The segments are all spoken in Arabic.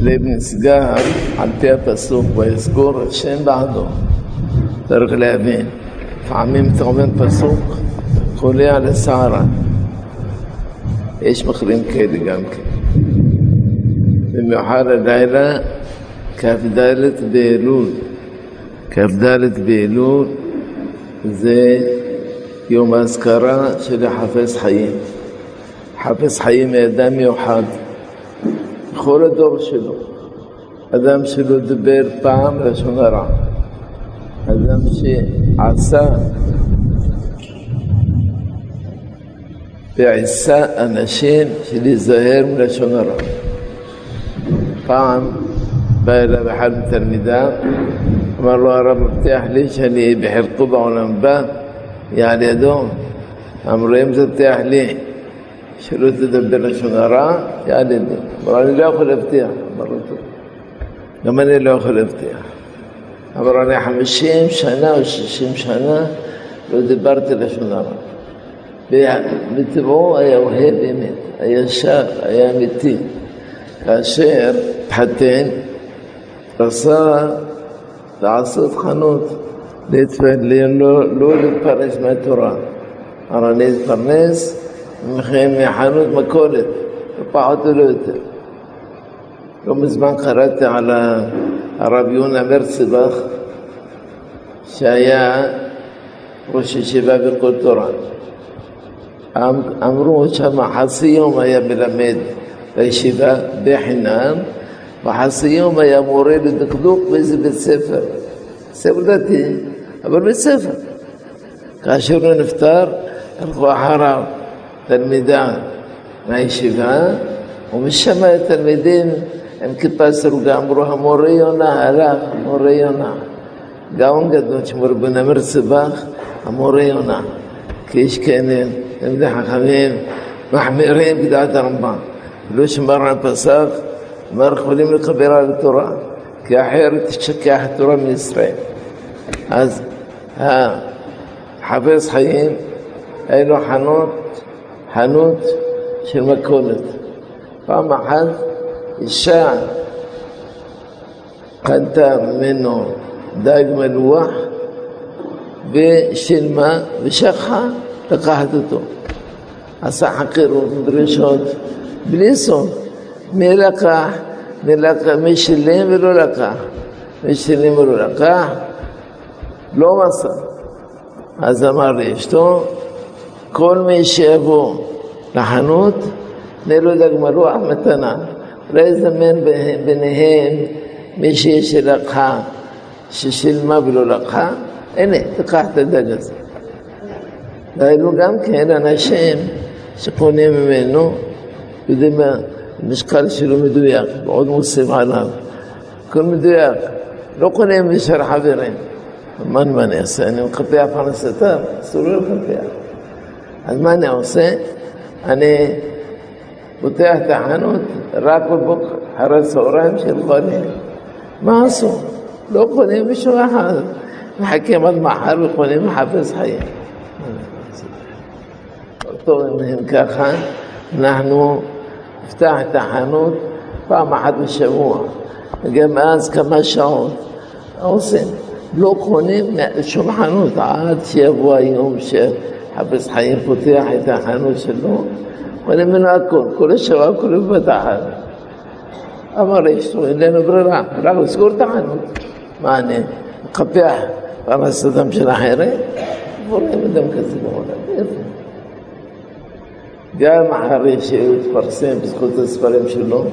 ليبنس جاهر على فيها بسوك ويذكر الشين بعده ترك لابين فعميم تغمين بسوك خولي على سارة إيش مخلين كيدي جامك بميوحار دايلة كاف دايلة بيلول كاف دايلة بيلول زي يوم أذكرة شلي حافظ حيين حافظ حيين يدامي وحاضر χώρετο ψηλό. Αδάμ ψηλό την πέρ πάμ ρεσονερά. Αδάμ ψη ασά بعساء أناشين شدي الزهير من الشنرة طعم بايلة بحال الترميدان أما الله رب ارتاح ليش هني بحر قضع والأنباء يعني دوم أمر يمزل ارتاح ليه שלא תדבר לשון הרע, יעלה לי. אמר, אני לא יכול להבטיח. אמר טוב. גם אני לא יכול להבטיח. אמר, אני חמישים שנה או שישים שנה לא דיברתי לשון הרע. ומטבעו היה אוהב אמת, היה שר, היה אמיתי. כאשר התחתן, רצה לעשות חנות, לא, לא להתפרש מהתורה. אמר, אני אתפרנס מחנות מכולת, לא פחות ולא יותר. לא מזמן קראתי על הרב יונה מרצבך, שהיה ראש ישיבה בכל תורה. אמרו שם חצי יום היה מלמד בישיבה בחינם, וחצי יום היה מורה לדקדוק באיזה בית ספר. ספר דתי, אבל בית ספר. כאשר הוא נפטר, הלכו אחריו. תלמידה מהישיבה, ומשם התלמידים עם כיפה סרוגה אמרו, המורה יונה הלך, המורה יונה. גאון גדול שמו רבנה מרצבח, המורה יונה. כי יש כאלה תלמידי חכמים מחמירים כדעת הרמב"ם. לא שמר על פסק, אמר יכולים לקבל על התורה, כי אחרת תשכח התורה מישראל. אז החפץ חיים, היה לו חנות חנות של מכולת. פעם אחת אישה קנתה ממנו דג מלוח ושילמה ושכחה לקחת אותו. עשה חקירות, דרישות, בלי סוף. מי לקח, מי, לקח, מי שילם ולא לקח. מי שילם ולא לקח, לא מסר. אז אמר לאשתו, כל מי שיבוא לחנות, תנה לו דג מלוח מתנה. לא יזמן ביניהם מישהי שלקחה, ששילמה ולא לקחה, הנה, תקח את הדג הזה. והיו גם כן אנשים שקונים ממנו, יודעים המשקל שלו מדויק, ועוד מוסים עליו, הכל מדויק, לא קונים בשביל חברים. מה אני אעשה? אני מקפח פרנסתם, אסור לו לקפח. אז מה אני עושה? אני פותח את החנות רק בבוקר, אחרי הצהריים של קונים. מה עשו? לא קונים מישהו אחד. מחכים עד מחר וקונים מחפש חיים. טוב, אם ככה, אנחנו נפתח את החנות פעם אחת בשבוע, וגם אז כמה שעות עושים. לא קונים שום חנות עד שיבוא היום של... חפש חיים פותח את החנות שלו, קונה ממנו הכל, כל השבוע כולו בתחת. אמר לאשתו, אין לנו ברירה, רק לסגור את החנות. מה אני, מקפח פרנסתם של אחרים? דבורים אדם כזה בעולם, גם אחרי שהוא התפרסם בזכות הספרים שלו,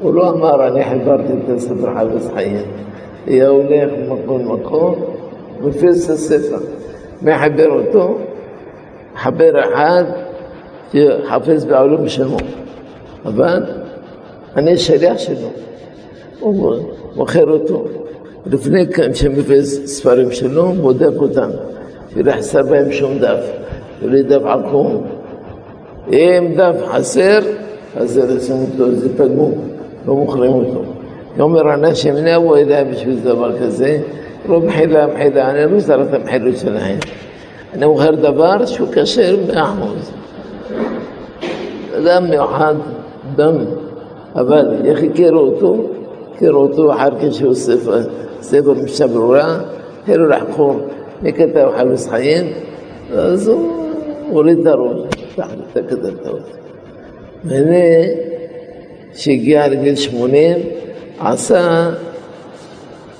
הוא לא אמר, אני חיברתי את הספר חפש חיים. היה הולך ממקום למקום, מפיץ את הספר. מחבר אותו, חבר אחד שחפש בעולם שמו, אבל אני שליח שלו, הוא מוכר אותו. לפני כן שמפיץ ספרים שלו, בודק אותם, ולא חסר בהם שום דף, ולא דף עקום. אם דף חסר, אז לשים אותו, זה פגום, לא מוכרים אותו. אומר אנשים, הוא יודע בשביל דבר כזה, לא מחילה, מחילה, אני לא זר את המחילות שלהם. אני מוכר דבר שהוא כשר מאה אחוז. אדם מיוחד, דם אבל איך הכירו אותו? הכירו אותו אחר כשהוא ספר, ספר משברורה, התחילו לחקור מי כתב חפץ חיים, אז הוא הוריד את הראש, פתח את הכתבות. והנה, כשהגיע לגיל 80, עשה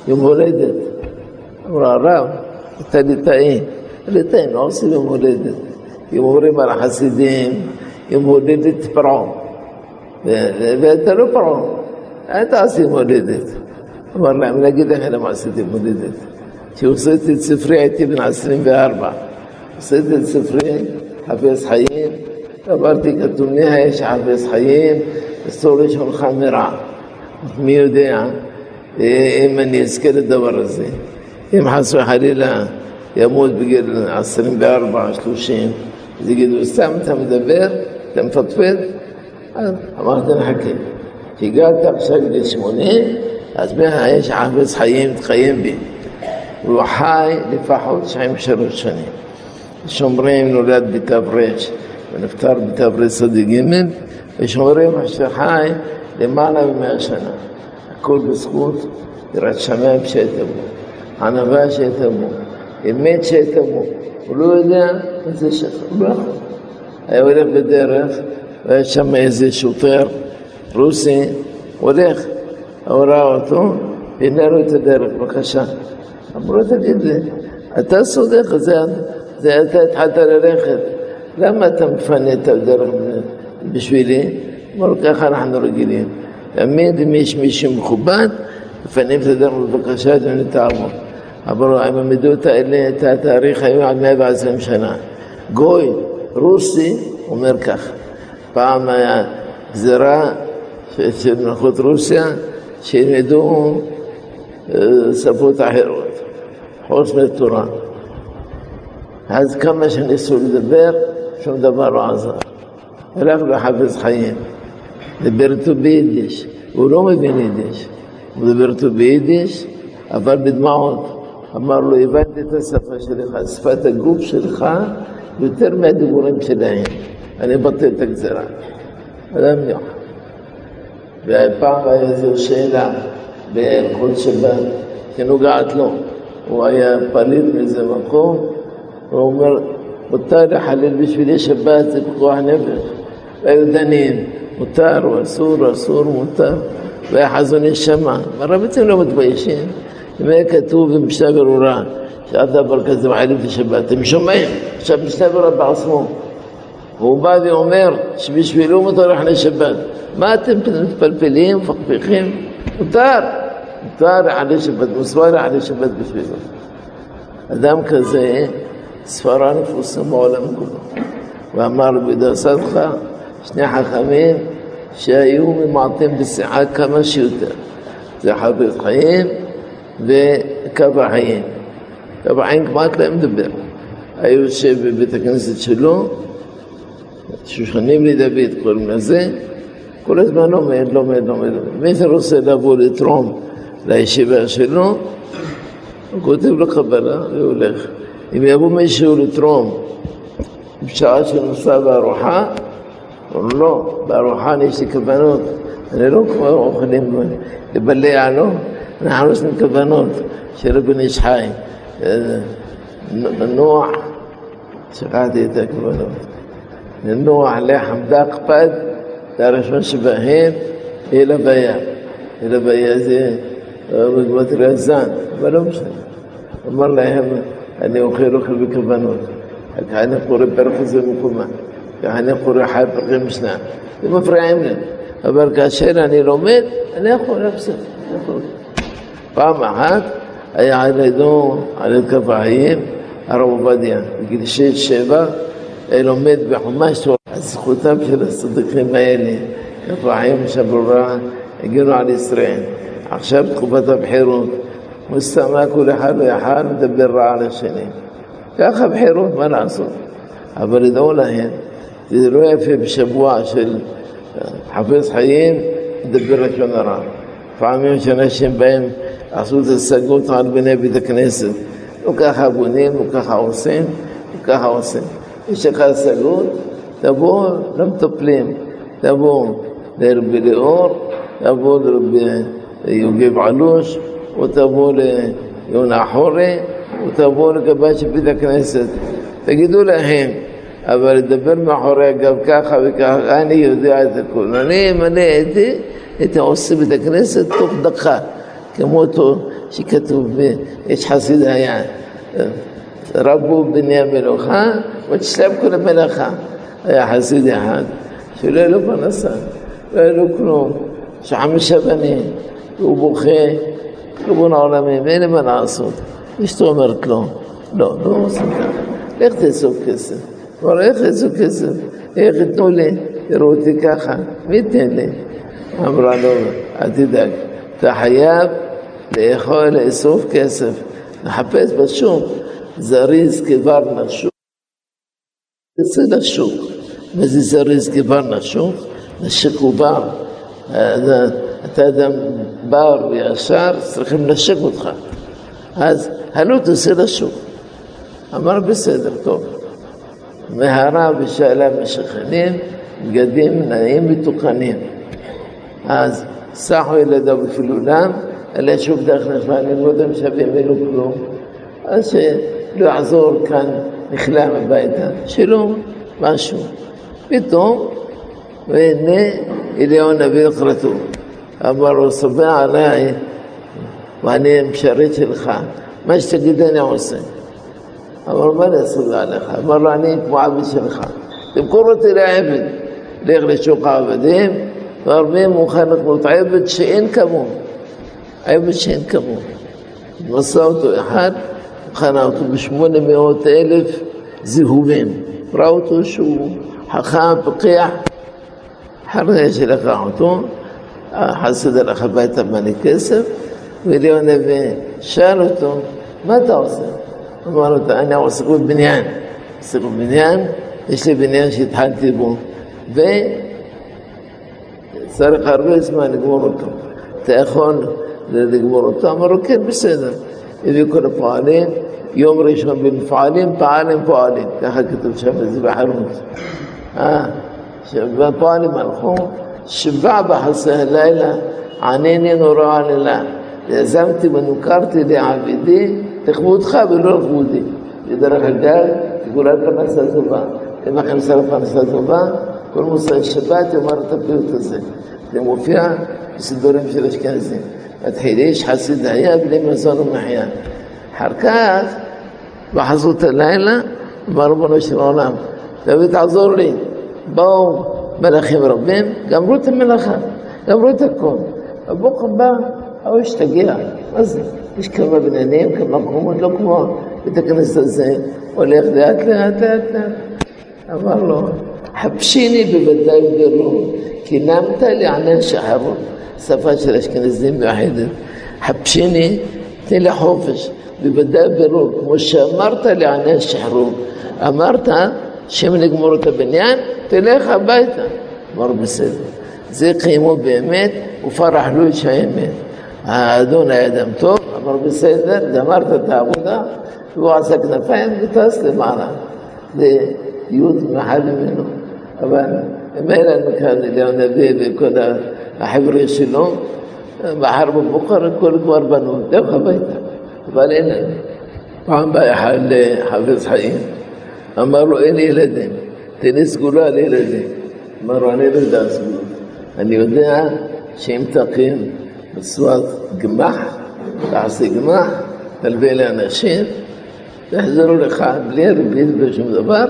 יום הולדת. אמר הרב, אתה ליטאי. لتين عصي يوم ولدت يوم ورمر حسيدين يوم ولدت فرعون بيت له فرعون أنت عصي يوم ولدت أمر نعم لقيت أنا مع سيدي ولدت شي وصلت لسفريعتي من عشرين بأربع وصلت لسفريعي حفيظ حيين. عبارتي كتبنيها إيش حفيظ حيين. الصورة شو الخامرة ميوديع إيه،, إيه من يسكر الدبر الزين. إيه محسو حليلة. ימות בגיל 24, 30, אז יגידו, סתם אתה מדבר, אתה מפטפט? אמרתי, נחכה. כשהגעת עכשיו לגיל 80, אז מהאש חפץ חיים, תחיים בי. הוא חי לפחות 93 שנים. שומרים נולד בתר ונפטר בתר צדיק ג' ושומרים שחי למעלה ממאה שנה. הכל בזכות יראת שמיים שיתמו, ענווה שיתמו, אמת שיתמו. הוא לא יודע איזה שחר. היה הולך בדרך, והיה שם איזה שוטר רוסי, הולך, הוא ראה אותו, פינה לו את הדרך, בבקשה. אמרו תגיד לי, אתה סודך, זה, זה אתה התחלת ללכת, למה אתה מפנה את הדרך בשבילי? אמרו, ככה אנחנו רגילים. תמיד אם יש מישהו מכובד, מפנים את הדרך בבקשה, אדוני תעמוד. אמרו, הם עמדו את התאריך היום עד 120 שנה. גוי רוסי אומר כך, פעם היה גזירה של מלכות רוסיה, שילמדו שפות אחרות, חוץ מתורה. אז כמה שניסו לדבר, שום דבר לא עזר. הלך לחפש חיים, דיבר איתו ביידיש, הוא לא מבין יידיש, הוא דיבר איתו ביידיש, אבל בדמעות. אמר לו, הבנתי את השפה שלך, שפת הגוף שלך יותר מהדיבורים שלהם. אני מבטל את הגזירה. אדם יוחד. ופעם היה איזו שאלה בהלכות שבת שנוגעת לו. הוא היה פליט מאיזה מקום, הוא אומר, מותר לחלל בשבילי שבת זה פיקוח נפש. והיו דנים, מותר או אסור, אסור, מותר. והיה חזון איש שמה. הרבצים לא מתביישים. אם היה כתוב במשנה ברורה שאף דבר כזה מחלל בשבת, אתם שומעים? עכשיו משנה ברורה בעצמו. והוא בא ואומר שבשבילו מותר לחלל שבת. מה אתם מתפלפלים, מפקפקים? מותר. מותר לחלל שבת, מוסבר לחלל שבת בשבילו. אדם כזה, ספרה נפוסים בעולם כולו. ואמר בדרסתך שני חכמים שהיו ממעטים בשיחה כמה שיותר. זה חפץ חיים וקו החיים. קו החיים כמעט לא מדבר. היה יושב בבית הכנסת שלו, שושנים לדוד קוראים לזה, כל הזמן לומד, לומד, לומד. מי שרוצה לבוא לתרום לישיבה שלו, הוא כותב לו קבלה והולך. אם יבוא מישהו לתרום בשעה שנוסע בארוחה, הוא לא, בארוחה יש לי כוונות, אני לא כמו אוכלים לבלע לו, אנחנו עושים כוונות של רבי איש חי. נוח, שכחתי את הכוונות. נוח לחם דק פד, זה הראשון שבהם, אל הוויה. אל הוויה זה בגמטריה זן, אבל לא משנה. אמר להם, אני אוכל אוכל בכוונות. אני קורא פרק הזה במקומה. אני קורא חי פרקי משנה. זה מפריעים לי. אבל כאשר אני לומד, אני יכול להפסיק. פעם אחת היה על ידו, על יד כף החיים, הרב עובדיה, בגיל שש, שבע, לומד בחומש, אז זכותם של הצדיקים האלה, כף החיים שברורה, הגנו על ישראל. עכשיו תקופת הבחירות, מסתמא כל אחד ואחד מדבר רע על השני. ככה בחירות, מה לעשות? אבל ידעו להם, זה לא יפה בשבוע של חפש חיים, לדבר לשון הרע. פעמים שאנשים באים עשו את השגות על בני בית הכנסת. לא ככה בונים, לא ככה עושים, לא ככה עושים. יש לך השגות, תבוא למטפלים, תבוא לרבי ליאור, תבוא לרבי יוגב עלוש, ותבוא ליונה חורי, ותבוא לגבי שבית הכנסת. תגידו להם, אבל לדבר מאחורי הגב ככה וככה, אני יודע את הכול. אני אמנה את זה, את העושה בית הכנסת תוך דקה, كموتو شكتو إيش حصيدها يعني ربو بنيا ملوخا وتشلب كل ملوخا يا حسيدي حاد شو ليلو بنصر؟ ليلو كلو شو عم شبني؟ وبوخي وبن عالمي مين من عصود إيش تومرت له؟ لا لا ليك تسوق كسر؟ ورا ليك تسوق كسر؟ إيه تنو لي روتي كخا مين تاني امرانو اتدك تحياب לאכול, לאסוף כסף, לחפש בשוק, זריז כבר נשוק, יצא לשוק. מה זריז כבר נשוק? נשק הוא בר. אתה אדם בר וישר, צריכים לנשק אותך. אז הלא תעשה לשוק. אמר בסדר, טוב. מהרה ושאלה משכנים, בגדים נעים מתוקנים. אז סחו ילדיו בפילולם, אלה שוב דרך נחמד, ללמוד הם שווים אלו כלום. אז שלא יעזור כאן, נכלם הביתה, שלא משהו. פתאום, והנה אליהו הנביא נחרטו. אמר לו, סובע עליי, ואני המשרת שלך, מה שתגיד אני עושה. אמר, מה אני אסבע עליך? אמר לו, אני כמו עבד שלך. תמכור אותי לעבד. לך לשוק העבדים, והרבה מוכן לקנות עבד שאין כמוהו. עבד שאין כמוהו. נשא אותו אחד, קנה אותו בשמונה מאות אלף זיהומים. ראה אותו שהוא חכם, פקח, אחרי שלקח אותו, חסד הלך הביתה מלא כסף, ואליהו הנביא שאל אותו, מה אתה עושה? אמר לו, אני עוסק בבניין, עוסק בבניין, יש לי בניין שהתחלתי בו, וצריך הרבה זמן לגמור אותו. אתה יכול ndigmoro tamaro ker biseda idin kuna faalin يوم ريشنا بالفعالين تعالين فعالين كحا كتب شاب الزباح الروس آه شاب فعالين الخون شبع بحسه ليلة عينيني نوران الله يزمتي ونكرتي دي عبيدي تخبوت خابي لو خبودي يدرخ الجال يقول أنت مسا زبا إما خمسة خمسة زبا كل مصر الشبات يمرتب في التزين وفيها يسدورين في الأشكال زين. איש חסיד היה בלי מזון ומחיה. אחר כך, בחזות הלילה, אמר ריבונו של עולם, דוד תעזור לי. באו מלאכים רבים, גמרו את המלאכה, גמרו את הכל. הבוקר בא, ההוא השתגע, מה זה? יש כמה בניינים, כמה מקומות, לא כמו בית הכנסת הזה, הולך לאט לאט לאט לאט. אמר לו, חפשיני בוודאי ברור, כי נמת לענן שחרון. שפה של אשכנזים מאחדת. חפשיני, תן לי חופש, בוודאי ברור, כמו שאמרת לענן שחרור. אמרת שאם נגמור את הבניין, תלך הביתה. אמר בסדר. זה קיימו באמת, ופרח לו איש האמת. האדון היה אדם טוב, אמר בסדר, גמרת את העבודה, והוא עשה כנפיים וטס למעלה. זה יהוד מחל ממנו. אבל אם אין לנו כאן אליהו נביא וכל החבר'ה שלו, מחר בבוקר הכל כבר בנו, לך הביתה. אבל אין לנו. פעם בא אחד לחפש חיים, אמר לו אין ילדים, תן לי סגולה לילדים. אמר לו אני לא יודע סגולות. אני יודע שאם תקים בצורת גמח, תעשה גמח, תלווה לאנשים, יחזרו לך בלי ריבית ושום דבר,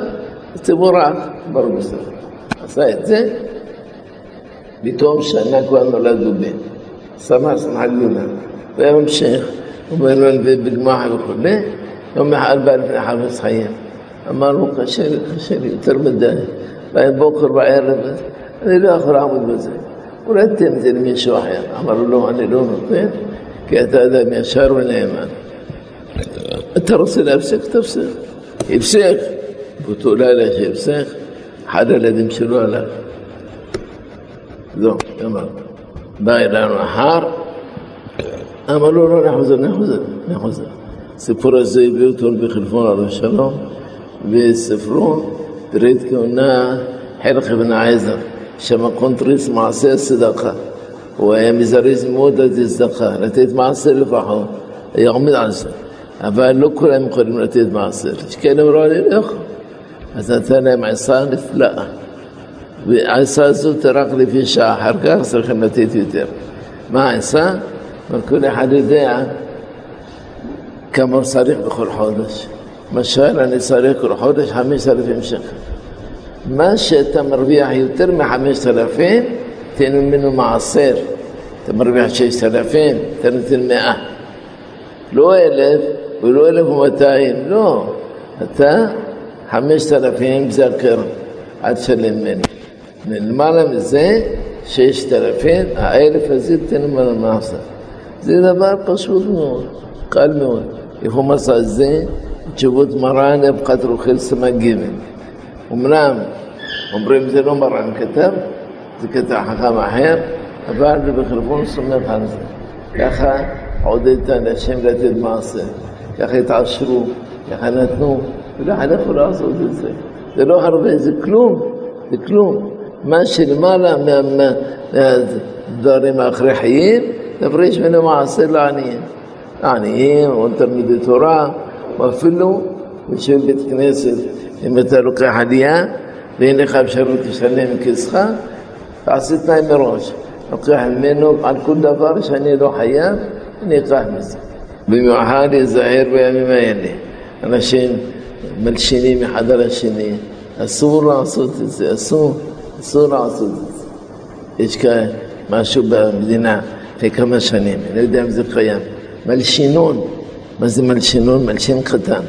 תבורך, ברור בסדר. עשה את זה, لتوصل quando la dobbetta خلاص معلمة ويوم شيخ وبينهم بالجماعة وكله يوم حال بعرف حافظ خيام أما روك شيء شيء ترمد بعدين بكر أنا لا آخر عمود بزي ورتم تلميذ شوحيان عمر له عن لون اثنين كانت هذا من شهر من الإيمان ترسل نفسك ترسل يبسك قلت لا لا شيء يبسك حدا الذي شلوه لك בא אלינו אחר, אמר לו, לא, נחוזר, נחוזר, נחוזר. הסיפור הזה הביא אותו בחלפון עליו שלום, בספרו, פרית כהונה, חלק אבן העזר, שם קונטריס מעשה צדקה. הוא היה מזרז מאוד לתת צדקה, לתת מעשר לפחות, היה עומד על זה. אבל לא כולם יכולים לתת מעשר. יש כאלה אמרו אני לא יכול. אז נתן להם עשה נפלאה. והעשה הזאת רק לפי שעה, אחר כך צריכים לתת יותר. מה העשה? אבל כל אחד יודע כמה הוא צריך בכל חודש. למשל, אני צריך כל חודש חמש אלפים שקל. מה שאתה מרוויח יותר מחמשת אלפים, תן ממנו מעשר. אתה מרוויח ששת אלפים, אתה נותן מאה. לא אלף ולא אלף ומאתיים, לא. אתה חמשת אלפים זה הקרן, עד תשלם ממנו. למעלה מזה, ששת אלפים, האלף הזה תן ממנו מעשר. זה דבר פשוט מאוד, קל מאוד. איפה מסע זה? תשובות מרן אבחת רוכל סמא ג' אמנם אומרים זה לא מרן כתב, זה כתב חכם אחר, אבל בחלפון סומך על זה. ככה עודד את האנשים לתת מעשה, ככה התעשרו, ככה נתנו, ולא אחד יכול לעשות את זה. זה לא הרבה, זה כלום, זה כלום. מה שלמעלה מהדברים ההכרחיים, תפריש ממנו מעשה לעניים. לעניים, או תלמידי תורה, או אפילו בשביל בית כנסת, אם אתה לוקח עלייה ואין לך אפשרות לשלם כסך, תעשה תנאי מראש. לוקח ממנו על כל דבר שאני לא חייב, אני אקח מזה. במיוחד להיזהר בימים האלה. אנשים מלשינים אחד על השני, אסור לעשות את זה, אסור, אסור לעשות את זה. יש כאן משהו במדינה לפני כמה שנים, אני לא יודע אם זה קיים. מלשינון, מה זה מלשינון? מלשין קטן.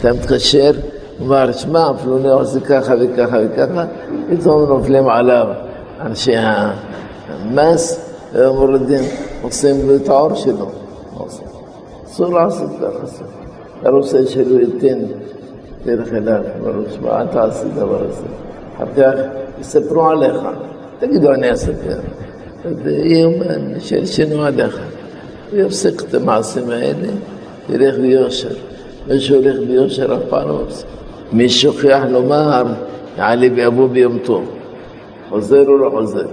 אתה מתקשר, אומר, שמע, פלוני עושה ככה וככה וככה, פתאום נופלים עליו אנשי המס, מורידים, עושים לו את העור שלו. אסור לעשות ככה. רוצה שלא ייתן דרך אליו, אמרו, שמע, אל תעשה דבר הזה. אחר כך יספרו עליך, תגידו, אני אספר. יאומן, שינו עליך. הוא יפסיק את המעשים האלה, ילך ביושר. מי שהולך ביושר אף פעם לא מפסיק. מי שוכח לומר, יעלה ויבוא ביום טוב. חוזר או לא חוזר?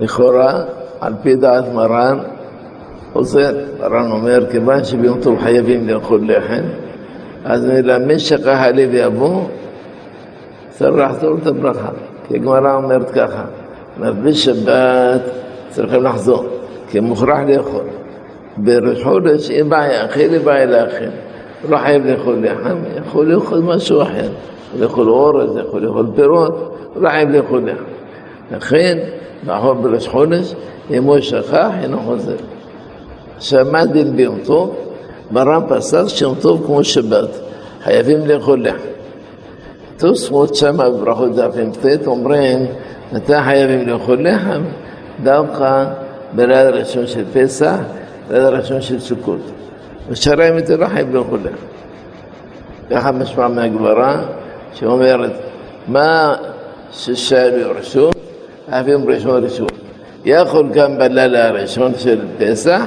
לכאורה, על פי דעת מרן, חוזר. מרן אומר, כיוון שביום טוב חייבים לאכול לחם, אז מי שכח עלה ויבוא, צריך לחזור את הברכה. כי הגמרא אומרת ככה, אומרת בשבת צריכים לחזור, כי מוכרח לאכול. בראש חודש אין בעיה, אחי לי בעיה לאחר. לא חייב לאכול לחם, יכול לאכול משהו אחר. לאכול אורז, יכול לאכול פירות, לא חייב לאכול לחם. לכן, לאכול בראש חודש, הוא שכח, אינו חוזר. דין ביום טוב? מרן פסק שיום טוב כמו שבת, חייבים לאכול לחם. תוספות שמה בברכות דף מ"ט אומרים, מתי חייבים לאכול לחם? דווקא בלילה הראשון של פסח, לילה הראשון של סוכות. ושריים את זה לא חייב לאכול לחם. ככה משמע מהגמרא, שאומרת, מה ששאל יורשו, חייבים ראשון ראשון. יכול גם בלילה הראשון של פסח,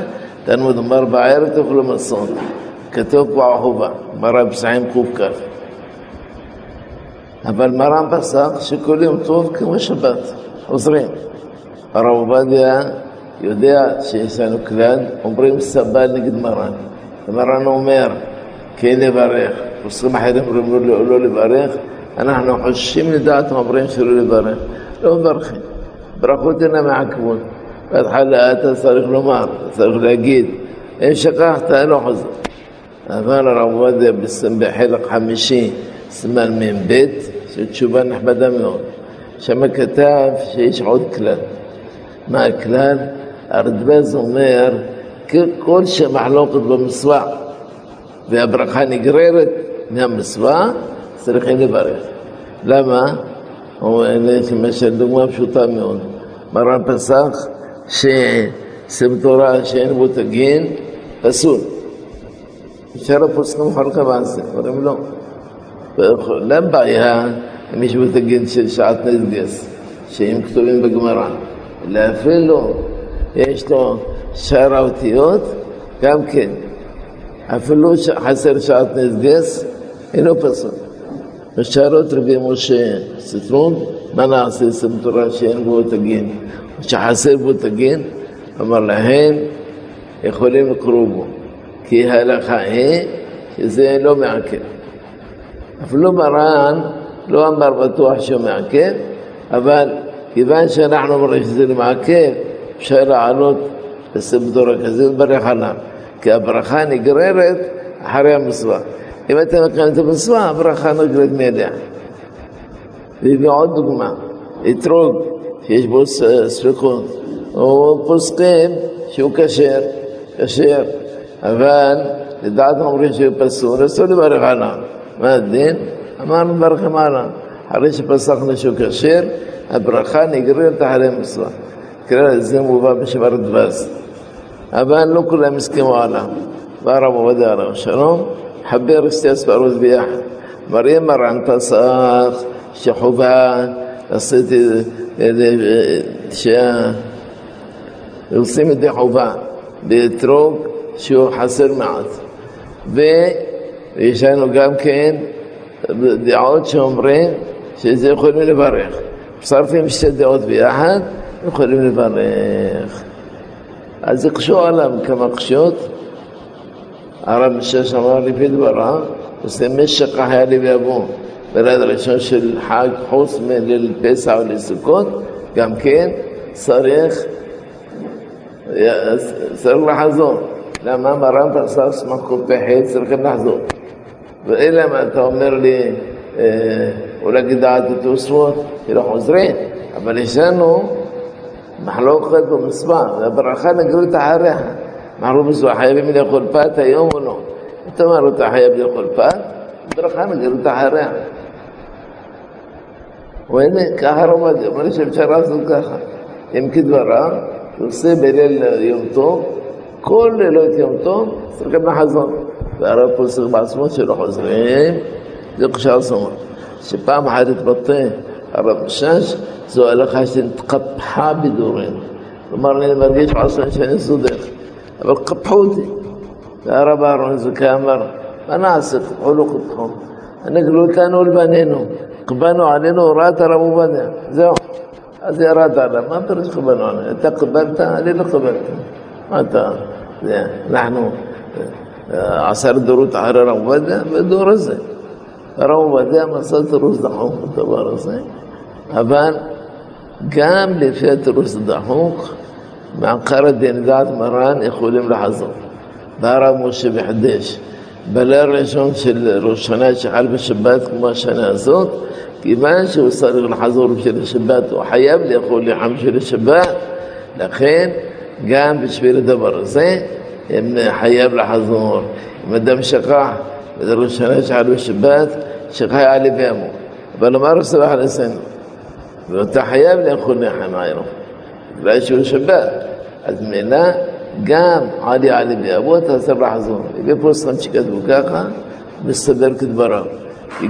תלמוד אומר בערב תאכלו מצות. כתוב פה החובה, גמרא פסחים קכ. אבל מרן פסק שכל יום טוב כמו שבת, חוזרים. הרב עובדיה יודע שיש לנו כלל, אומרים סבל נגד מרן. מרן אומר כן לברך, פוסקים אחרים אומרים לא, לא לברך, אנחנו חוששים לדעת אומרים שלא לברך, לא מברכים. ברכות אינן מעכבות. בהתחלה אתה צריך לומר, אתה צריך להגיד, אם שכחת, לא חוזר. אבל הרב עובדיה בחלק חמישי, סימן מ"ב, של תשובה נחמדה מאוד. שם כתב שיש עוד כלל. מה הכלל? הרדב"ז אומר, כל שמחלוקת במצווה והברכה נגררת מהמצווה, צריכים לברך. למה? למשל דוגמה פשוטה מאוד. מרן פסח שסם תורה שאין בו תגין, פסול. שאר הפוסקים חלקה בעשה, אומרים לא. למה בעיה אם יש תגין של שעת נדגס, שהם כתובים בגמרא? אלא אפילו יש לו שאר האותיות, גם כן. אפילו חסר שעת נדגס, אינו פסול. בשערות רבי משה סטרון, מה נעשה סם תורה שאין בו תגין? שחסר בו תגין, אמר להם, יכולים לקרוא בו, כי ההלכה היא שזה לא מעכב. אפילו מרן לא אמר בטוח שהוא מעכב, אבל כיוון שאנחנו אומרים שזה לא מעכב, אפשר לעלות בסבדור כזה לברך עליו, כי הברכה נגררת אחרי המצווה. אם אתם מקיימים את המצווה, הברכה נגררת מאליה. והביא עוד דוגמה, אתרוג שיש בו ספקות, או פוסקים שהוא כשר, כשר, אבל לדעת אומרים שהוא פסול, אסור לברך עליו. מה הדין? אמרנו מברכים עליו. אחרי שפסחנו שהוא כשר, הברכה נגררת אחרי המצווה. קרא זה מובא בשבר דבס. אבל לא כולם הסכימו עליו. בא הרב עובדיה עליו שלום, חבר שתי הספרות ביחד. מראה מרן פסח שחובה עשיתי, שעושים ידי חובה באתרוג שהוא חסר מעט. ויש לנו גם כן דעות שאומרים שזה יכולים לברך. מצרפים שתי דעות ביחד, יכולים לברך. אז יקשו עליו כמה קשות. הרב משש אמר לפי דבריו, עושה משך היה לי ויבוא. בלילה הראשון של חג, חוץ מליל פסח ולסוכות, גם כן צריך, צריך לחזור. למה מרן פסח סמך ק"ח צריכים לחזור. ואלא אם אתה אומר לי, אולי גדעת תוספות, לא חוזרים, אבל יש לנו מחלוקת במצווה, והברכה נגרית אחריה. מחלוקת במצווה, חייבים לאכול פת היום או לא? אתה אומר, אתה חייב לאכול פת, ברכה נגרית אחריה. והנה, ככה רב עובדיה, אומר לי שאפשר לעשות ככה. אם כדבריו, הוא עושה בליל יום טוב, כל לילות יום טוב צריכים לחזור. והרב פוסק בעצמו שלא חוזרים, זה קשר סומר. שפעם אחת התבטא הרב משש, זו הלכה שנתקפחה בדורנו. כלומר, אני מרגיש עשרה שאני סודך, אבל קפחו אותי. והרב אהרון זכאי אמר, מה נעשה, קפחו לא קפחו. הנגלו אותנו לבנינו, קבלנו עלינו הוראת הרב עובדיה, זהו. אז ירד עליו, מה פירוש קבלנו עלינו? אתה קבלת, אני לא קבלתי. מה אתה, זה, אנחנו عصر درود على رمضان بدو رزق رمضان مسات رزق تبارزين أبان قام روز دحوق مع قرد دين ذات مران يخولم لحظه. دارا موشي بحديش بلا رجون شل روشنا شحال بشبات كما شنا زوت كيفاش وصار الحضور بشل الشبات وحياب لي يقول لي حمشي الشبات لخين قام بشبير دبر زين حياب لحظنور مدام شقاح بدل الشناش على الشبات شقاح على فامو بل ما رسل على الإنسان انت حياب لأخونا حنايرو لا شو الشبات أزمنا قام علي علي بأبوه تسبع يبي فرصة خمشكات بكاكا مستبر كدبرا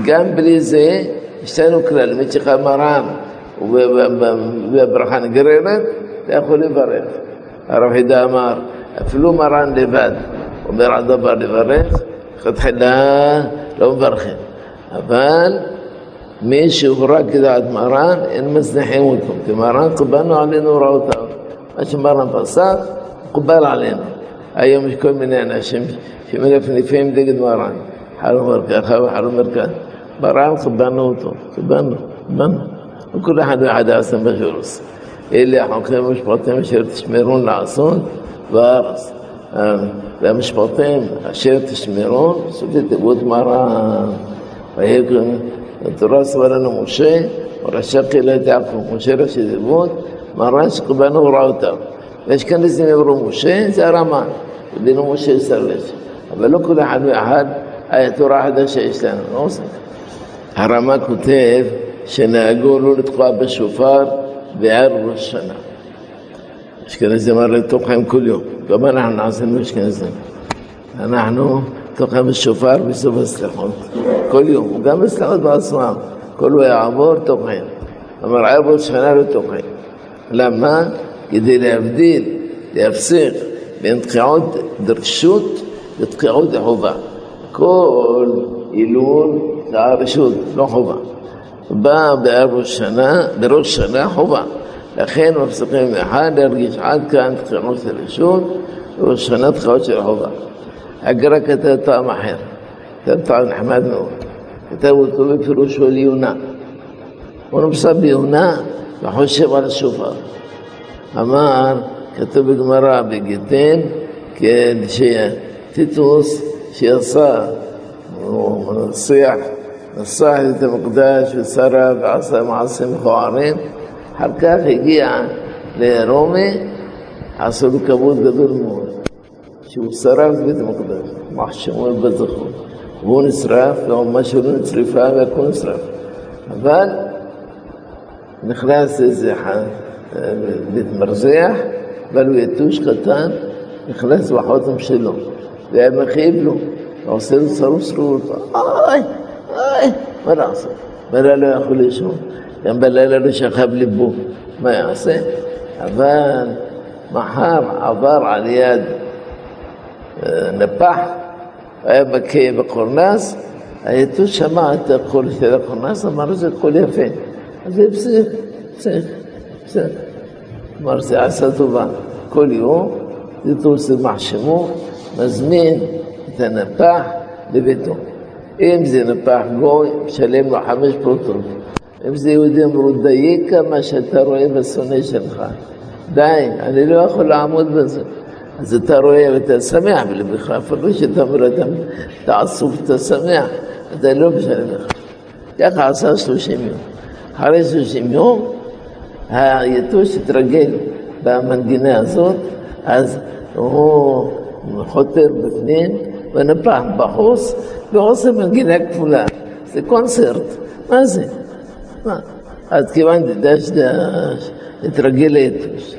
قام بليزي اشتانو كلال ميتشقا مرام وبرحان قرينا تأخذ بريف أروح دامار גם בלי זה, יש לנו כלל, מי שחל מרן והברכה נגררת, אתה יכול לברך. הרב חידה אמר, אפילו מרן לבד אומר על דבר לברך, לכתחילה לא מברכים. אבל מי שהוא רק כדעת מרן, אין מזניחים אותו. כי מרן קבלנו עלינו הוראותיו. מה שמרן פסק, מקובל עלינו. היום יש כל מיני אנשים שמנפנפים נגד מרן. אחד אומר ככה ואחד אומר ככה. מרן קבלנו אותו, קבלנו, קבלנו. וכל אחד ואחד יעשה מה שהוא עושה. אלה החוקים המשפטים אשר תשמרון לעשות בארץ. והמשפטים אשר תשמרון, סופי תיבות מרן. ויקרא התורה סברה לנו משה, ורשע קהילת יעקב, משה ראשי תיבות, מרן שקבלנו הוראותיו. ויש כאן איזה אמרו משה, זה הרמה, ודינו משה סרלש. אבל לא כל אחד ואחד היה תורה חדשה יש לנו, לא עושה. הרמה כותב שנהגו לא לתקוע בשופר בערב ראש שנה. אשכנזים הרי תוקעים כל יום, גם אנחנו נעשינו אשכנזים. אנחנו תוקעים בשופר בסוף הסליחות, כל יום, גם בסליחות בעצמם, כל הוא יעבור תוקעים. אמר ערב ראש שנה לא תוקעים. למה? כדי להבדיל, להפסיק בין תקיעות דרשות לתקיעות חובה. כל הילול זה הרשות, לא חובה. בא בערב ראש שנה, בראש שנה חובה. לכן מפסיקים אחד להרגיש עד כאן תקינות הרשות ושנת חיות של חובה. הגר"א כתב טעם אחר, כתב טעם נחמד מאוד. כתב אותו בפירושו ליונה. הוא נמצא ביונה וחושב על השופר. אמר, כתוב בגמרא בגיטין, כן, שטיטוס שיצא, הוא מנצח, נסח את המקדש ושרף ועשה מעשים מכוערים, אחר כך הגיע לרומי, עשו לו כבוד גדול מאוד, שהוא שרף את בית המקדש, מחשמו בזכות, והוא נשרף, והאומה שלו נצרפה והכל נשרף. אבל נכנס איזה בית מרזח, אבל הוא יתוש קטן, נכנס בחותם שלו, והיה מכאיב לו, ועושה לו צרוס רעות, אוי, אוי, מה לעשות? בלילה לא יכול לישון, גם בלילה לא שכב ליבו, מה יעשה? אבל מחר עבר על יד נפח, היה מכה בקורנס, היתוש שמע את הקול של הקורנס, אמר זה קול יפה. אז זה בסדר, בסדר, בסדר. אמר זה עשה טובה. כל יום, יתוש זה מחשמו, מזמין את הנפח לביתו. אם זה נפח גוי, משלם לו חמש פרוטות. אם זה יהודי אמרו, דייק מה שאתה רואה בשונא שלך. די, אני לא יכול לעמוד בזה. אז אתה רואה ואתה שמח בלבך, אפילו שאתה אומר, אתה עצוב, אתה שמח, אתה לא משלם לך. ככה עשה שלושים יום. אחרי שלושים יום, היתוש התרגל במנגינה הזאת, אז הוא חותר בפנים ונפח בחוץ ועושה מנגינה כפולה. זה קונצרט, מה זה? מה? אז כיוון דש דש, התרגל ליתוש.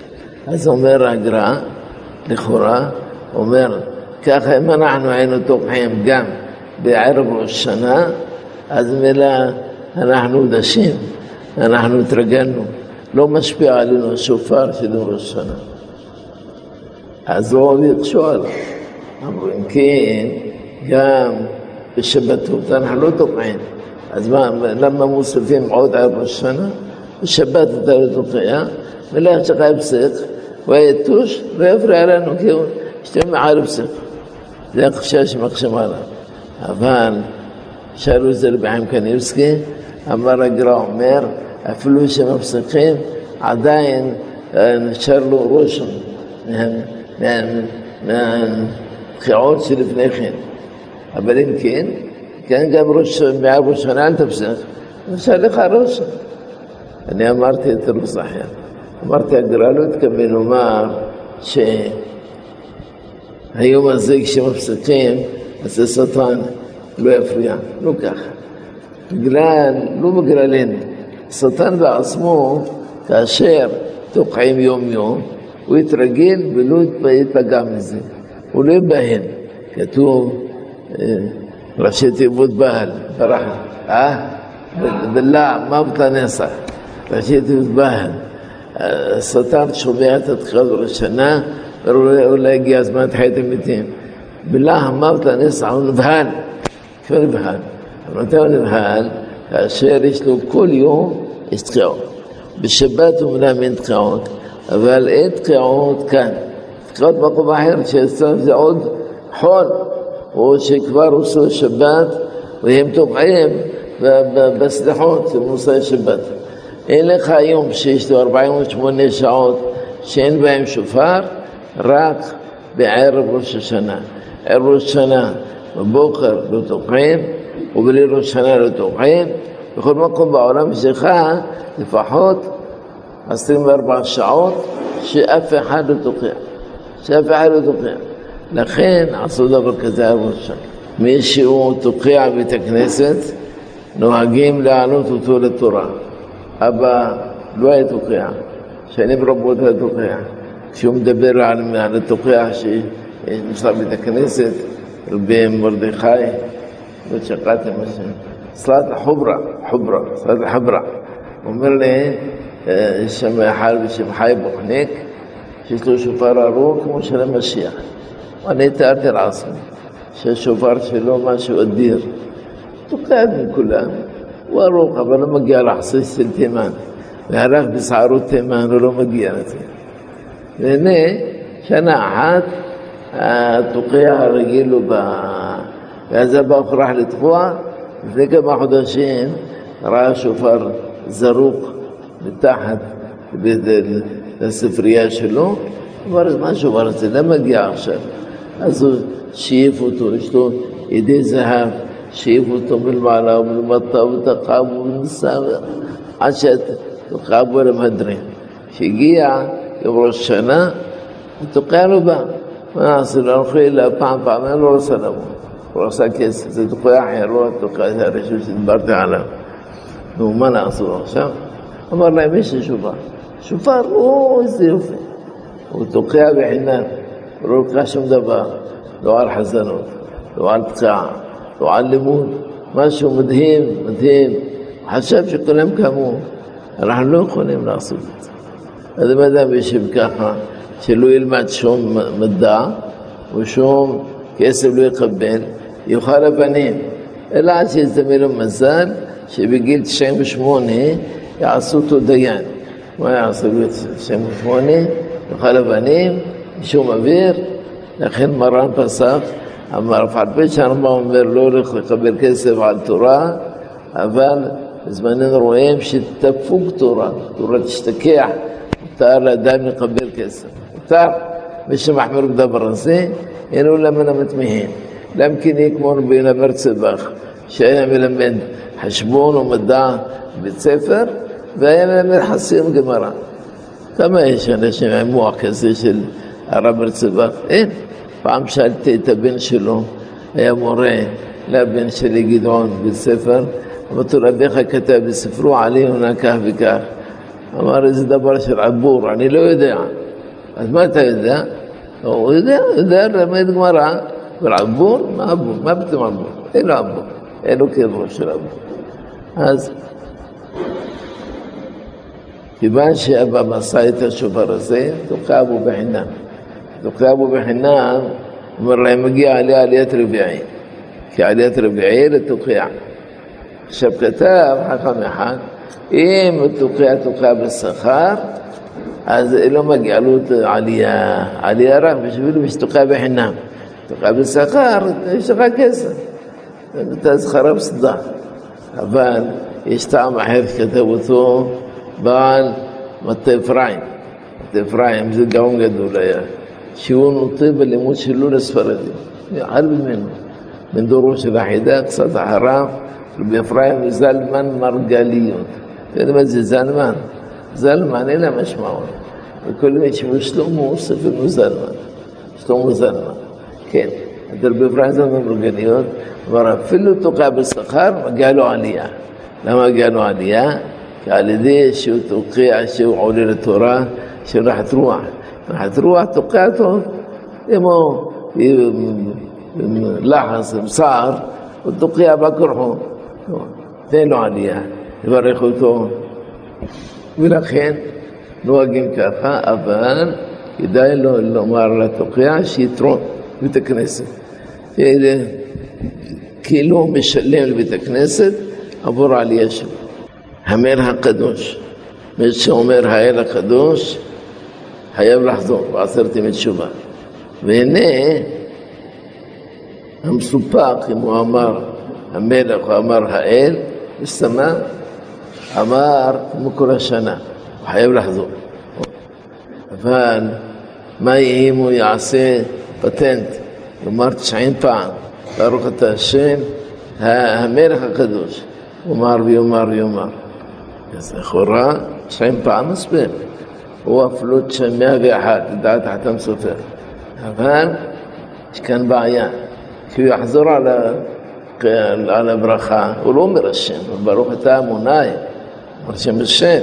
אז אומר הגר"א, לכאורה, אומר, ככה אם אנחנו היינו תומכים גם בערב ראש שנה, אז מילא אנחנו דשים, אנחנו התרגלנו, לא משפיע עלינו השופר של ראש שנה. אז הוא יקשו עליו. אמרו, אם כן, גם בשבתות אנחנו לא תוקעים. אז מה, למה מוסיפים עוד ערב ראש שנה? בשבת אתה לא תוקע, ולך שלך הפסק, ויתוש, ויפריע לנו, כי הוא שתי מערב פסק. זה החשש שמחשם עליו. אבל שאלו את זה רבי חיים קניבסקי, אמר הגר"א אומר, אפילו שמפסיקים, עדיין נשאר לו רושם מהתחיעות שלפני כן. אבל אם כן, כן גם ראש, מערב ראש שנה אל תפסיק, נשאר לך רושם. אני אמרתי את רב אחר. אמרתי, הגר"א לא התכוון לומר שהיום הזה כשמפסיקים, אז השטן לא יפריע, לא ככה. בגלל, לא בגללנו. השטן בעצמו, כאשר תוקעים יום-יום, הוא יתרגל ולא יתפגע מזה. הוא לא ייבהל. כתוב, ראשי תיבות בהל, ברח, אה? בלעם, מה בתנסח? ראשי תיבות בהל. השטן שומע את התחילת הראשונה, ואולי הגיע הזמן תחיית המתים. בלעם, מה בתנסח? הוא נבהל. כבר נבהל. אבל מתי הוא נבהל? כאשר יש לו כל יום יש תקיעות. בשבת אומנם אין תקיעות, אבל אין תקיעות כאן. תקיעות במקום אחר, שאצלם זה עוד חול, או שכבר עשו שבת, והם תוקעים בסליחות מוסי שבת. אין לך היום שיש לו 48 שעות שאין בהם שופר, רק בערב ראש השנה. ערב ראש השנה בבוקר לא תוקעים, ובליל ראש השנה לא תוקעים. בכל מקום בעולם יש לך לפחות 24 שעות שאף אחד לא תוקע. שאף אחד לא תוקע. לכן עשו דבר כזה ערב ראש השנה. מי שהוא תוקע בית הכנסת, נוהגים להעלות אותו לתורה. אבא לא היה תוקע, שנים רבות היה תוקע. כשהוא מדבר על, על התוקע שנמצא בית הכנסת, רבי מרדכי, לא שקעתם השם, סלט חוברה, חוברה, סלט חברה. הוא אומר לי, יש שם אחד בשם חי בוחניק, שיש לו שופר ארוך כמו של המשיח. אני תיארתי לעצמי שהשופר שלו משהו אדיר. תוקע מכולם. הוא ארוך, אבל לא מגיע לחסוס של תימן. והלך בשערות תימן, הוא לא מגיע לזה. והנה, שנה אחת, התוקע הרגיל הוא בא... ואז הבא רח לתקוע, לפני כמה חודשים ראה שופר זרוק מתחת לספרייה שלו, אמר, מה השופר הזה, למה מגיע עכשיו? אז הוא שאיף אותו, יש לו ידי זהב, שאיף אותו מלמעלה ומלמטה ותקע ונסע עד שתוקע בו למהדרין. כשהגיע יום ראש שנה, התוקע לא בא. מה נעשה לו? הלכו אליו פעם, פעם, לא רוצה לבוא. הוא עשה כסף, זה תוקע אחר, לא התוקע הראשון שדיברתי עליו. נו, מה נעשו עכשיו? אמר להם, יש לי שופר. שופר, או, איזה יופי. הוא תוקע בחינם, הוא לא לוקח שום דבר, לא על חזנות, לא על פצעה, לא על לימוד, משהו מדהים, מדהים. חשב שכולם כמוהו. אנחנו לא יכולים לעשות את זה. אז אם אדם יושב ככה, שלא ילמד שום מדע ושום כסף לא יקבל, יאכל אבנים. אלא עד שיזדמן לו מזל, שבגיל 98 יעשו אותו דיין. وعصبية سيمفوني خلبانين شوم أبير لكن مران بساق أما رفع البيش أنا ما أمر لوري قبل كيسف على الترا أفال زمانين رويم شي تفوق ترا ترا تشتكيع. تار دامي قبل كيسف تار مش محمر بدا برنسي يعني ولا من متمهين. لمكن يكمر بين برتسبخ شيء من حشبون ومدان بيت سفر חשבון ומדע בבית ספר, והיה מלמד חסים גמרא. כמה יש אנשים עם מוח כזה של הרב צבח? אין. פעם שאלתי את הבן שלו, היה מורה לבן שלי גדעון בבית ספר, אמרתי לו, רביך כתב בספרו עלי עונה כך וכך. אמר, איזה דבר של עבור, אני לא יודע. אז מה אתה יודע? הוא יודע, יודע ללמד גמרא. אבל עבור? מה עבור? מה פתאום עבור? אין לו עבור. אין לו כאב של עבור. אז כיוון שאבא מסע את השופר הזה, תוקע בו בחינם. תוקע בו בחינם, אומר להם, מגיע עליה עליית רביעי. כי עליית רביעי לתוקע. עכשיו כתב חכם אחד, אם תוקע תוקע בשכר, אז לא מגיע לו עלייה, עלייה רק בשביל מי שתוקע בחינם. תוקע בשכר, יש לך כסף. אתה זכרה בסדה. אבל יש טעם אחר שכתב אותו ಬಾಲ್ متى Ephraim زي Ephraim جدول يا. شيون الطيب اللي يشيلون السفردي عرب منه. من دروس العقيدات حرام. ربي فرايم زلمان مرقاليون كلمة يعني زلمان. زلمان أنا مش معقول كل ما يشوف شلون موصف إنه زلمان؟ شلون زلمان؟ كان درب إفرايم زلمان مرقاليون ورا فلو تقابل سخار قالوا عليا. لما قالوا عليا. תוקע בשכר, מגיע לו עלייה. למה מגיע לו עלייה? כי על ידי שהוא תוקע, שהוא עולה לתורה, של רחת רוח. רחת רוח תוקע אותו, כמו לחץ, עם סער, הוא תוקע בכורחו. תן לו עלייה, יברך אותו. ולכן נוהגים ככה, אבל כדאי לו לומר לתוקע שיתרום בית הכנסת. כאילו הוא משלם לבית הכנסת עבור העלייה שלו. המלך הקדוש, מי שאומר האל הקדוש, חייב לחזור בעשרת ימי תשובה. והנה המסופק, אם הוא אמר המלך, הוא אמר האל, וסתם אמר כמו כל השנה, הוא חייב לחזור. אבל מה יהיה אם הוא יעשה פטנט, יאמר תשעים פעם, ברוך אתה השם, המלך הקדוש, יאמר ויאמר ויאמר. אז לכאורה, תשעים פעם מסביר. הוא אפילו מאה ואחת, לדעת החתם סופר. אבל יש כאן בעיה. כשהוא יחזור על, ה... על הברכה, הוא לא אומר השם, ברוך אתה אמוני, אומר שם השם.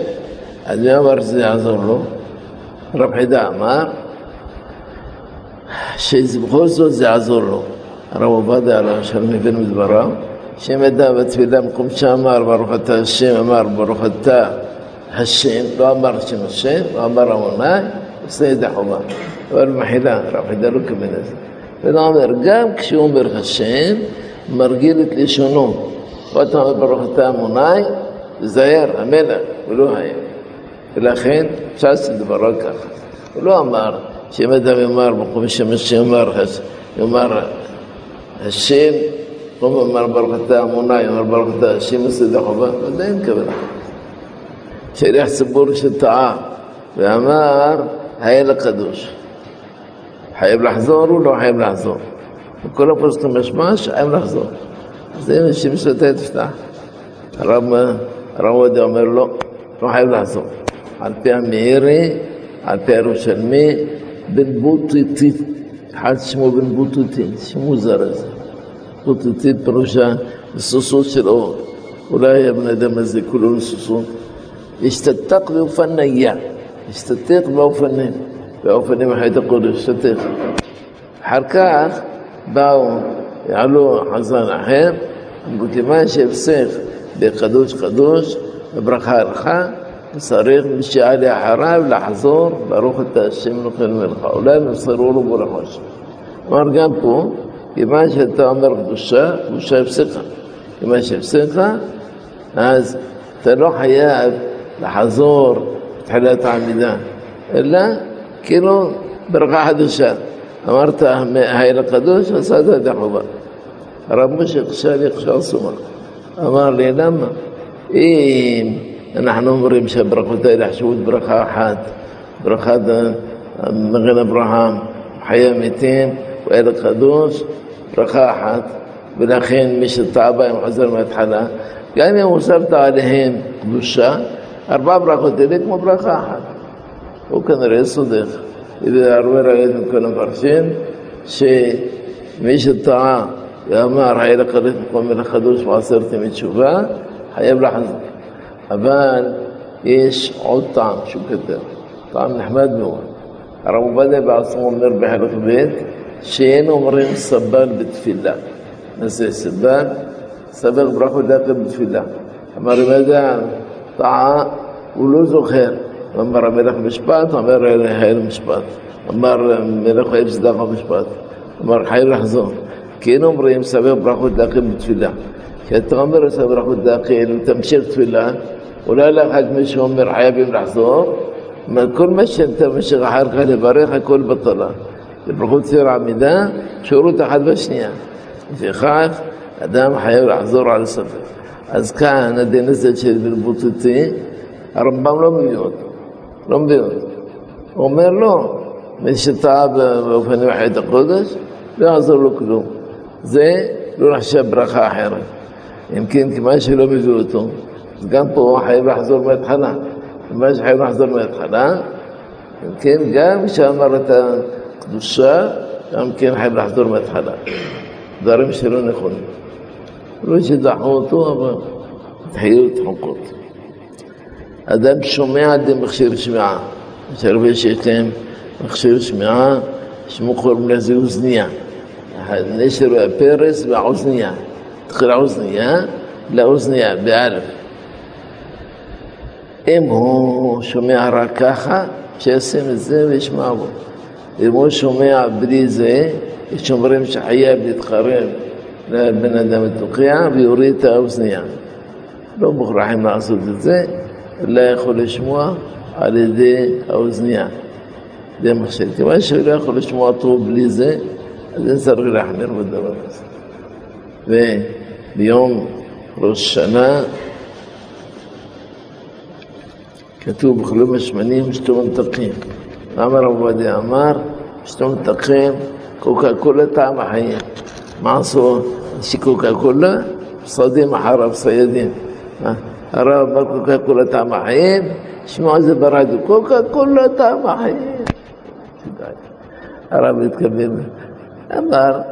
אז מי אמר שזה יעזור לו? רב חידה אמר שבכל זאת זה יעזור לו. הרב עובדיה עליו שלום הבאנו מדבריו, שם ידע בתפילה מקום שאמר ברוך אתה השם, אמר ברוך אתה השם, לא אמר שם השם, לא אמר אמוני, עושה ידי חובה. אבל מחילה, רב חידה לא כבל את זה. ואדם אומר, גם כשהוא אומר השם, מרגיל את לשונו. ואתה אומר ברוך אתה אמוני, תזהר, המלך, הוא לא היה. ולכן אפשר לדברו ככה. הוא לא אמר שאם אדם יאמר מקום שמש יאמר, יאמר השם, יאמר השם qofba marbarqataa munaay marbarqataa shima saddex qofa madayn kabada shariix sabuur shintaca amaar hayla qadoosho حيب الحزور ولا حيب الحزور كل فرصة مشماش حيب الحزور زي ما الشمس تفتح رم رواد عمر له. روح حيب الحزور عالتها ميري عالتها روشلمي بن بوطيطي حد شمو بن بوطيطي شمو زرزر מוזר הזה. בוטוטית פירושה סוסות של אור. אולי הבן אדם הזה כולו סוסות. השתתק באופן נייע, השתתק באופנים, באופנים החטא הקודש, השתתק. אחר כך באו, יעלו חזן אחר, אמרו כיוון שהפסק בקדוש קדוש, בברכה הלכה, צריך מי שיעלה אחריו לחזור, ברוך אתה השם נוכל מלך. אולי נמסרו לו ברכות. אמר גם פה, كما شتامر قدشة وشاف ثقة كما شاف ثقة هاز تروح يا لحظور تحلات عمدان إلا كيلو برقع حدوشا أمرت هاي القدوش وصادها رب مش قشالي قشال صمر أمر لي لما إيم نحن عمري مش برقوتي لحشود برقع حاد برقع مغنى إبراهام حياة 200 والقدوس رقاحت بنخين مش الطابة حزر متحنا يعني وصلت عليهم قدوشة أربع بركات لك أحد وكان رئيس صديق. إذا أروي رأيتم كانوا عارفين شيء مش الطاعة يا ما راح يلقى قوم القدوس وعصرت من تشوفها حيبلع حزنك أبان إيش؟ عود طعم شو كده؟ طعم نحمد نور ربنا بعصمهم نربح البيت. شين ومرين صبان بتفلا نسيت نسي صبان سبق براحو لكن بتفي أما رمضان طاعة ولوزو خير أما رمضان مشبات أما رمضان مشبات. أما رمضان خير صداقة مشبات. أما خير حزون كين ومرين سبق براحو لكن بتفلا كانت كنت عمر سبق براحو لكن تمشير تفي ولا لا حد مش هم رحيابي من ما كل مش انت مش غحر قال بريخه كل بطلان אחר כך לברך, הכל בטלה. ברכות סיר עמידה, שירות אחת בשנייה. לפיכך, אדם חייב לחזור על סבב. אז כאן הדין הזה של בלבוטותי, הרמב"ם לא מביא אותו. לא מביא אותו. הוא אומר לא, מי שטעה באופן יחיד הקודש, לא יעזור לו כלום. זה לא נחשב ברכה אחרת. אם כן, כיוון שלא מביא אותו, אז גם פה חייב לחזור מההתחלה. כיוון שחייב לחזור מההתחלה, אם כן, גם כשאמר את הקדושה, גם כן חייב לחזור מההתחלה. דברים שלא נכונים. לא שדחו אותו, אבל התחילו להתחוקות. אדם שומע על ידי מכשיר שמיעה. יש הרבה שיש להם מכשיר שמיעה, שמו קוראים לזה אוזנייה. הנשר והפרס והאוזנייה. תחילה אוזנייה לאוזנייה, באלף. אם הוא שומע רק ככה, שישים את זה וישמע בו. אם הוא שומע בלי זה, יש אומרים שחייב להתחרב לבן אדם ותוקע ויוריד את האוזנייה. לא מוכרחים לעשות את זה, אלא יכול לשמוע על ידי האוזנייה. זה מכשיר. כיוון שהוא לא יכול לשמוע טוב בלי זה, אז אין צריך להחמיר בדבר הזה. וביום ראש שנה כתוב בחולים השמנים שתו מתקים. אמר רב עובדיה אמר, شتمتقين كوكا كولا طعم حية. معصور شي كوكا كولا صدي محرف صيادين راب كوكا كولا طعم حية. شمعز براد كوكا كولا طعم حي راب يتكبر. أمر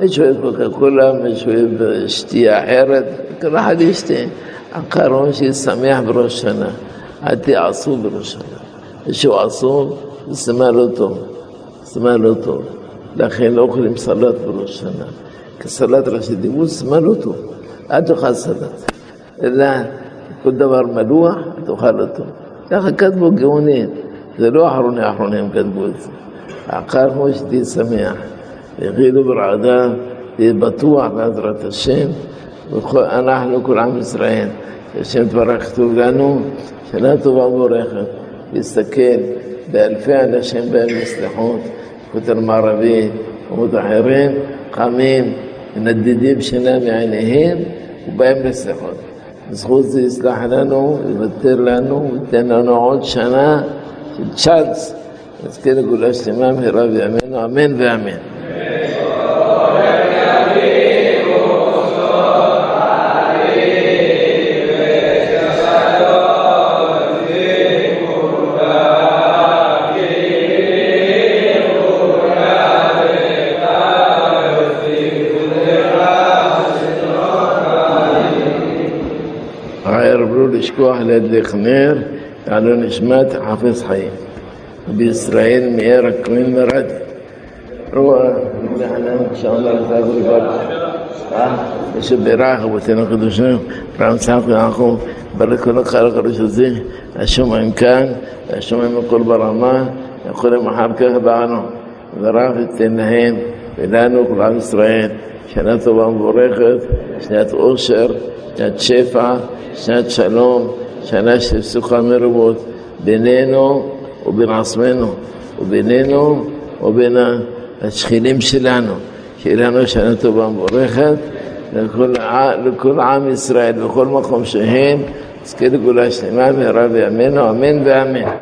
مش كوكا كولا مش شوية حيرت. كل حد يشتي. أقارون شي سميح بروشنا. أتي عصوب بروشنا. شو عصوب استمرتهم בראש שנה. מישהו עצוב, זה סימן לא טוב. סימן לא טוב. לכן לא אוכלים סלט בראש שנה. כי סלט ראשי דיבור סימן לא טוב. אל תאכל סלט. אלא כל דבר מלוח, תאכל אותו. ככה כתבו גאונים. זה לא אחרוני האחרונים כתבו את זה. העיקר כמו שתהיה שמח. יחילו ברעדה, תהיה בטוח בעזרת השם. אנחנו כל עם ישראל. השם תברך כתוב לנו, שנה טובה ומבורכת. ויסתכל באלפי אנשים בהם לסליחות, כותל מערבי ומודחרים, קמים, מנדדים שינה מעיניהם ובאים לסליחות. בזכות זה יסלח לנו, יוותר לנו, ייתן לנו עוד שנה של צ'אנס. נזכה לגאולה שלמה מהרה בימינו, אמן ואמן. לא לשכוח להדליק נר, יעלו נשמת חפץ חיים. בישראל מאיר הכהן מרד. רואה, לחנן, שאומר לך גולגול. שבירך אבותינו הקדושים, רם צחק ויעקב, ברק כל הקהל הקדוש הזה, השומעים כאן, השומעים הכל ברמה, יכולים אחר כך בענו. ורב ייתן להם ולנו, כל עם ישראל, שנה טובה ומבורכת, שנת אושר, שנת שפע, שנת שלום, שנה של סוכה מרובות, בינינו ובין עצמנו, ובינינו ובין השכנים שלנו, שיהיה לנו שנה טובה ומבורכת לכל, לכל עם ישראל, בכל מקום שהם, נזכה לגאולה שלמה מהרה בימינו, אמן ואמן.